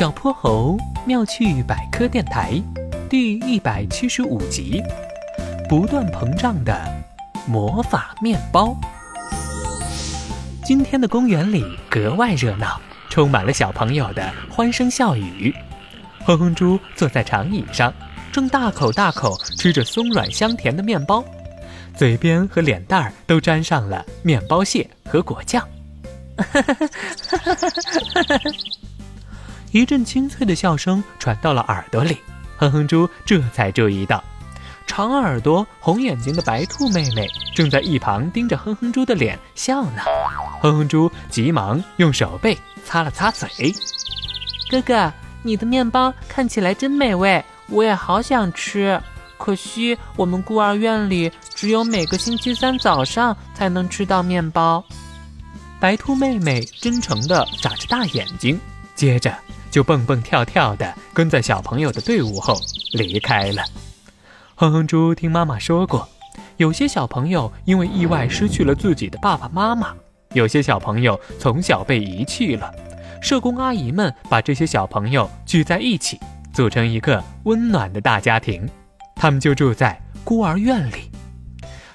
小泼猴妙趣百科电台第一百七十五集：不断膨胀的魔法面包。今天的公园里格外热闹，充满了小朋友的欢声笑语。哼哼猪坐在长椅上，正大口大口吃着松软香甜的面包，嘴边和脸蛋儿都沾上了面包屑和果酱。一阵清脆的笑声传到了耳朵里，哼哼猪这才注意到，长耳朵、红眼睛的白兔妹妹正在一旁盯着哼哼猪的脸笑呢。哼哼猪急忙用手背擦了擦嘴：“哥哥，你的面包看起来真美味，我也好想吃。可惜我们孤儿院里只有每个星期三早上才能吃到面包。”白兔妹妹真诚地眨着大眼睛，接着。就蹦蹦跳跳地跟在小朋友的队伍后离开了。哼哼猪听妈妈说过，有些小朋友因为意外失去了自己的爸爸妈妈，有些小朋友从小被遗弃了。社工阿姨们把这些小朋友聚在一起，组成一个温暖的大家庭，他们就住在孤儿院里。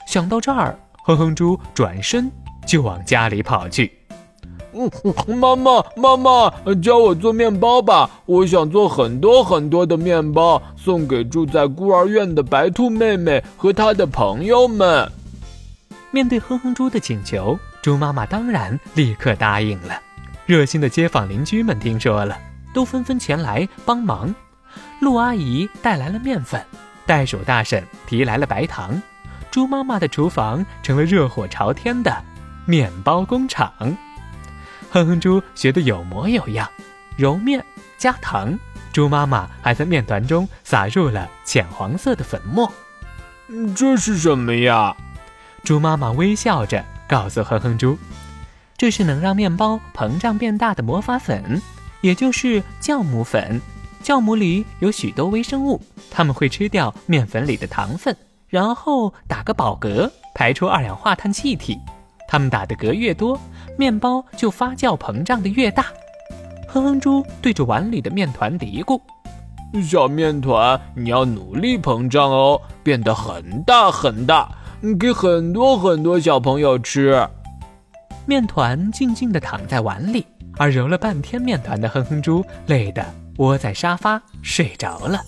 想到这儿，哼哼猪转身就往家里跑去。嗯妈妈，妈妈，教我做面包吧！我想做很多很多的面包，送给住在孤儿院的白兔妹妹和她的朋友们。面对哼哼猪的请求，猪妈妈当然立刻答应了。热心的街坊邻居们听说了，都纷纷前来帮忙。鹿阿姨带来了面粉，袋鼠大婶提来了白糖，猪妈妈的厨房成了热火朝天的面包工厂。哼哼猪学得有模有样，揉面加糖。猪妈妈还在面团中撒入了浅黄色的粉末。这是什么呀？猪妈妈微笑着告诉哼哼猪：“这是能让面包膨胀变大的魔法粉，也就是酵母粉。酵母里有许多微生物，它们会吃掉面粉里的糖分，然后打个饱嗝，排出二氧化碳气体。它们打的嗝越多。”面包就发酵膨胀的越大，哼哼猪对着碗里的面团嘀咕：“小面团，你要努力膨胀哦，变得很大很大，给很多很多小朋友吃。”面团静静地躺在碗里，而揉了半天面团的哼哼猪累得窝在沙发睡着了。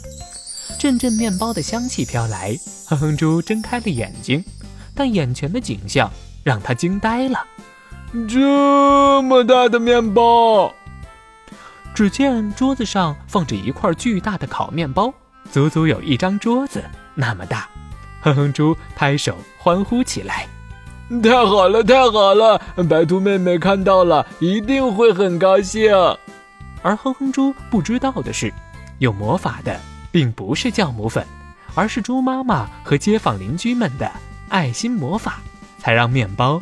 阵阵面包的香气飘来，哼哼猪睁开了眼睛，但眼前的景象让他惊呆了。这么大的面包！只见桌子上放着一块巨大的烤面包，足足有一张桌子那么大。哼哼猪拍手欢呼起来：“太好了，太好了！白兔妹妹看到了，一定会很高兴。”而哼哼猪不知道的是，有魔法的并不是酵母粉，而是猪妈妈和街坊邻居们的爱心魔法，才让面包。